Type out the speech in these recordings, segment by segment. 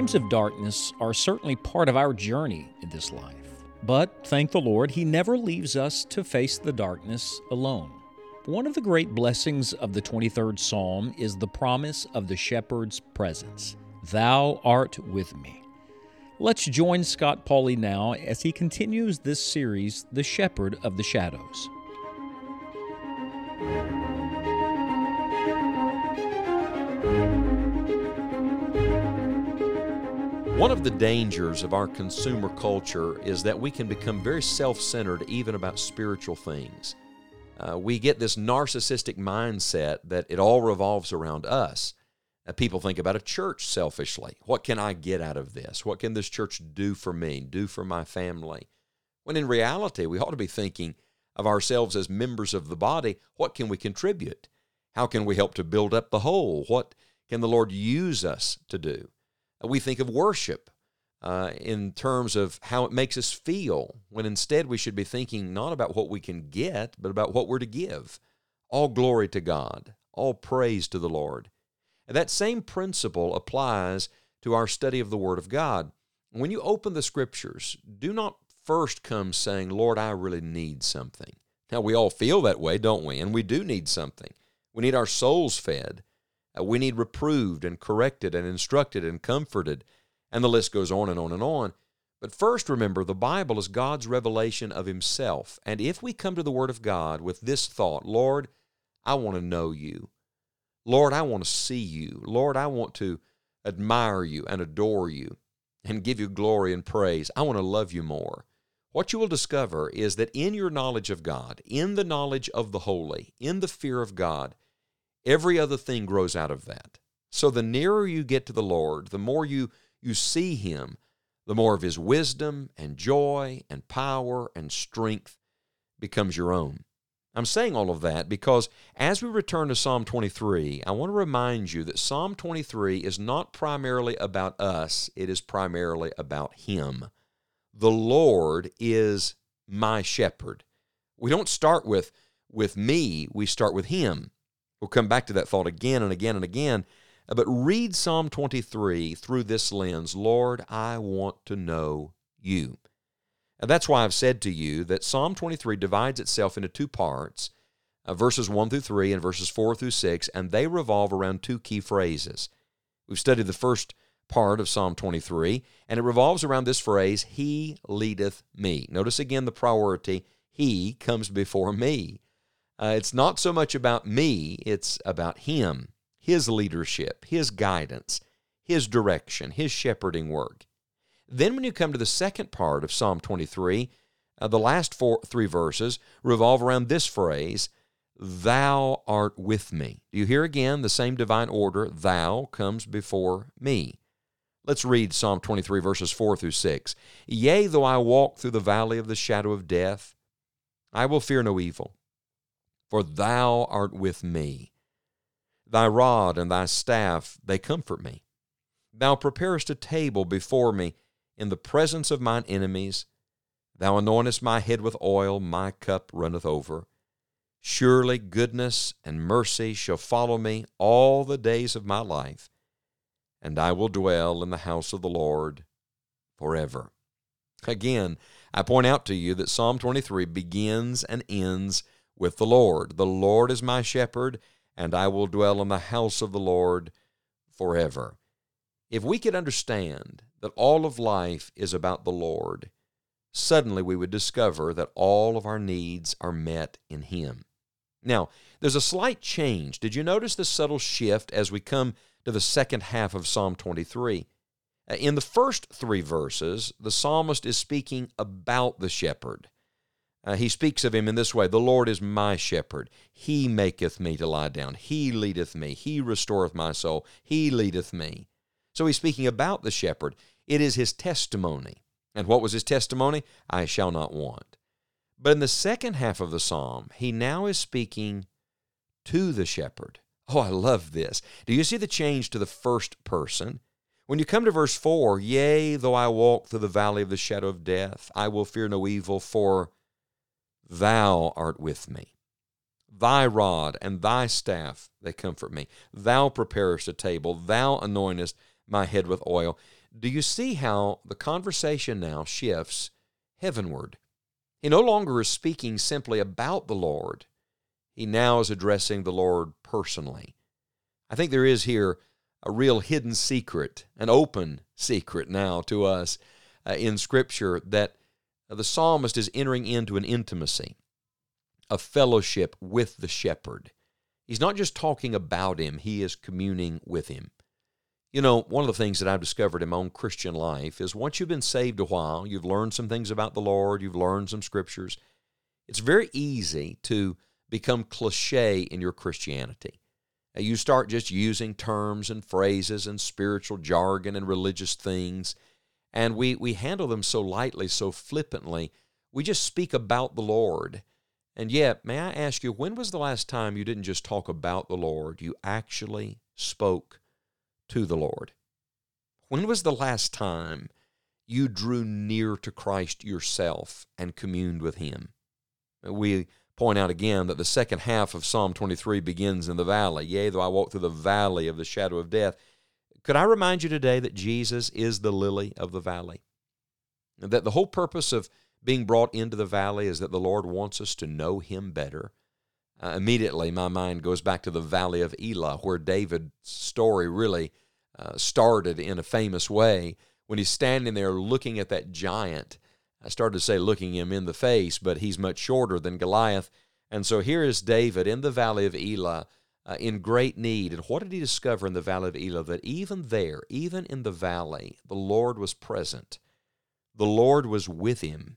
Times of darkness are certainly part of our journey in this life. But thank the Lord, He never leaves us to face the darkness alone. One of the great blessings of the 23rd Psalm is the promise of the shepherd's presence Thou art with me. Let's join Scott Pauley now as he continues this series, The Shepherd of the Shadows. One of the dangers of our consumer culture is that we can become very self centered even about spiritual things. Uh, we get this narcissistic mindset that it all revolves around us. Uh, people think about a church selfishly. What can I get out of this? What can this church do for me, do for my family? When in reality, we ought to be thinking of ourselves as members of the body. What can we contribute? How can we help to build up the whole? What can the Lord use us to do? We think of worship uh, in terms of how it makes us feel, when instead we should be thinking not about what we can get, but about what we're to give. All glory to God, all praise to the Lord. And that same principle applies to our study of the Word of God. When you open the Scriptures, do not first come saying, Lord, I really need something. Now, we all feel that way, don't we? And we do need something. We need our souls fed. Uh, we need reproved and corrected and instructed and comforted. And the list goes on and on and on. But first, remember, the Bible is God's revelation of Himself. And if we come to the Word of God with this thought, Lord, I want to know you. Lord, I want to see you. Lord, I want to admire you and adore you and give you glory and praise. I want to love you more. What you will discover is that in your knowledge of God, in the knowledge of the holy, in the fear of God, Every other thing grows out of that. So the nearer you get to the Lord, the more you, you see Him, the more of His wisdom and joy and power and strength becomes your own. I'm saying all of that because as we return to Psalm 23, I want to remind you that Psalm 23 is not primarily about us, it is primarily about Him. The Lord is my shepherd. We don't start with, with me, we start with Him. We'll come back to that thought again and again and again. Uh, but read Psalm 23 through this lens Lord, I want to know you. And that's why I've said to you that Psalm 23 divides itself into two parts uh, verses 1 through 3 and verses 4 through 6, and they revolve around two key phrases. We've studied the first part of Psalm 23, and it revolves around this phrase, He leadeth me. Notice again the priority, He comes before me. Uh, it's not so much about me, it's about Him, His leadership, His guidance, His direction, His shepherding work. Then, when you come to the second part of Psalm 23, uh, the last four, three verses revolve around this phrase, Thou art with me. Do you hear again the same divine order? Thou comes before me. Let's read Psalm 23, verses 4 through 6. Yea, though I walk through the valley of the shadow of death, I will fear no evil for thou art with me. Thy rod and thy staff, they comfort me. Thou preparest a table before me in the presence of mine enemies. Thou anointest my head with oil, my cup runneth over. Surely goodness and mercy shall follow me all the days of my life, and I will dwell in the house of the Lord forever. Again, I point out to you that Psalm 23 begins and ends with the Lord. The Lord is my shepherd, and I will dwell in the house of the Lord forever. If we could understand that all of life is about the Lord, suddenly we would discover that all of our needs are met in Him. Now, there's a slight change. Did you notice the subtle shift as we come to the second half of Psalm 23? Uh, in the first three verses, the psalmist is speaking about the shepherd. Uh, he speaks of him in this way The Lord is my shepherd. He maketh me to lie down. He leadeth me. He restoreth my soul. He leadeth me. So he's speaking about the shepherd. It is his testimony. And what was his testimony? I shall not want. But in the second half of the psalm, he now is speaking to the shepherd. Oh, I love this. Do you see the change to the first person? When you come to verse 4, yea, though I walk through the valley of the shadow of death, I will fear no evil, for Thou art with me. Thy rod and thy staff, they comfort me. Thou preparest a table. Thou anointest my head with oil. do you see how the conversation now shifts heavenward? He no longer is speaking simply about the Lord, he now is addressing the Lord personally. I think there is here a real hidden secret, an open secret now to us uh, in Scripture that the psalmist is entering into an intimacy, a fellowship with the shepherd. He's not just talking about him, he is communing with him. You know, one of the things that I've discovered in my own Christian life is once you've been saved a while, you've learned some things about the Lord, you've learned some scriptures, it's very easy to become cliche in your Christianity. You start just using terms and phrases and spiritual jargon and religious things, and we, we handle them so lightly, so flippantly. We just speak about the Lord. And yet, may I ask you, when was the last time you didn't just talk about the Lord? You actually spoke to the Lord? When was the last time you drew near to Christ yourself and communed with Him? We point out again that the second half of Psalm 23 begins in the valley. Yea, though I walk through the valley of the shadow of death. Could I remind you today that Jesus is the lily of the valley? And That the whole purpose of being brought into the valley is that the Lord wants us to know Him better uh, immediately my mind goes back to the Valley of Elah, where David's story really uh, started in a famous way. When he's standing there looking at that giant, I started to say looking him in the face, but he's much shorter than Goliath. And so here is David in the Valley of Elah uh, in great need. And what did he discover in the Valley of Elah? That even there, even in the valley, the Lord was present. The Lord was with him.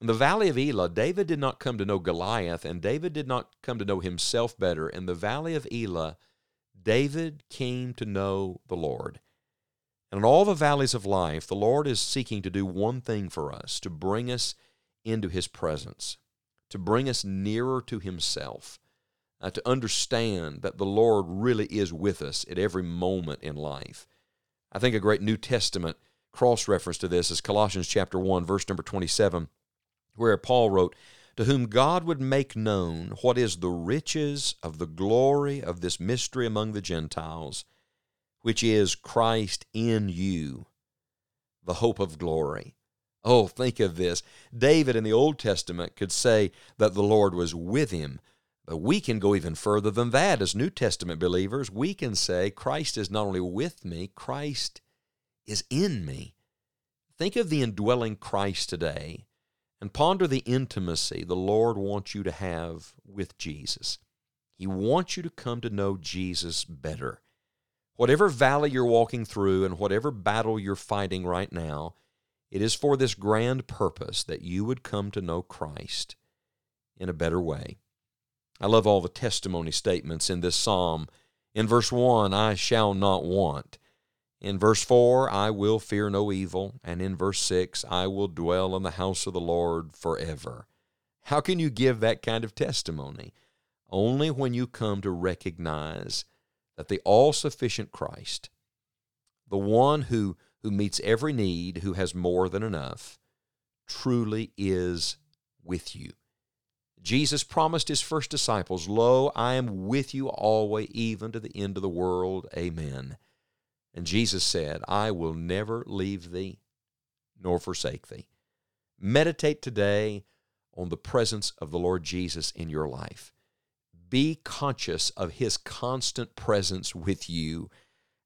In the valley of Elah, David did not come to know Goliath, and David did not come to know himself better. In the valley of Elah, David came to know the Lord. And in all the valleys of life, the Lord is seeking to do one thing for us to bring us into his presence, to bring us nearer to himself, uh, to understand that the Lord really is with us at every moment in life. I think a great New Testament cross reference to this is Colossians chapter 1, verse number 27 where Paul wrote, To whom God would make known what is the riches of the glory of this mystery among the Gentiles, which is Christ in you, the hope of glory. Oh, think of this. David in the Old Testament could say that the Lord was with him. But we can go even further than that as New Testament believers. We can say, Christ is not only with me, Christ is in me. Think of the indwelling Christ today and ponder the intimacy the Lord wants you to have with Jesus. He wants you to come to know Jesus better. Whatever valley you're walking through and whatever battle you're fighting right now, it is for this grand purpose that you would come to know Christ in a better way. I love all the testimony statements in this psalm. In verse 1, I shall not want. In verse 4, I will fear no evil. And in verse 6, I will dwell in the house of the Lord forever. How can you give that kind of testimony? Only when you come to recognize that the all sufficient Christ, the one who, who meets every need, who has more than enough, truly is with you. Jesus promised his first disciples, Lo, I am with you always, even to the end of the world. Amen. And Jesus said, I will never leave thee nor forsake thee. Meditate today on the presence of the Lord Jesus in your life. Be conscious of his constant presence with you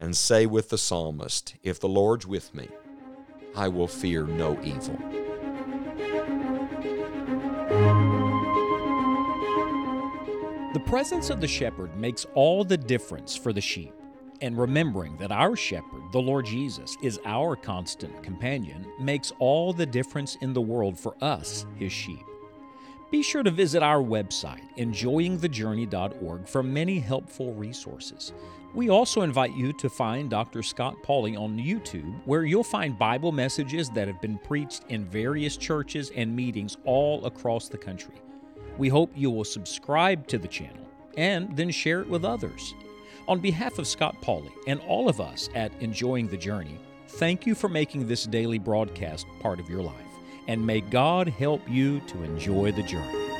and say with the psalmist, If the Lord's with me, I will fear no evil. The presence of the shepherd makes all the difference for the sheep and remembering that our shepherd, the Lord Jesus, is our constant companion makes all the difference in the world for us, his sheep. Be sure to visit our website, enjoyingthejourney.org, for many helpful resources. We also invite you to find Dr. Scott Pauley on YouTube, where you'll find Bible messages that have been preached in various churches and meetings all across the country. We hope you will subscribe to the channel and then share it with others. On behalf of Scott Pauley and all of us at Enjoying the Journey, thank you for making this daily broadcast part of your life, and may God help you to enjoy the journey.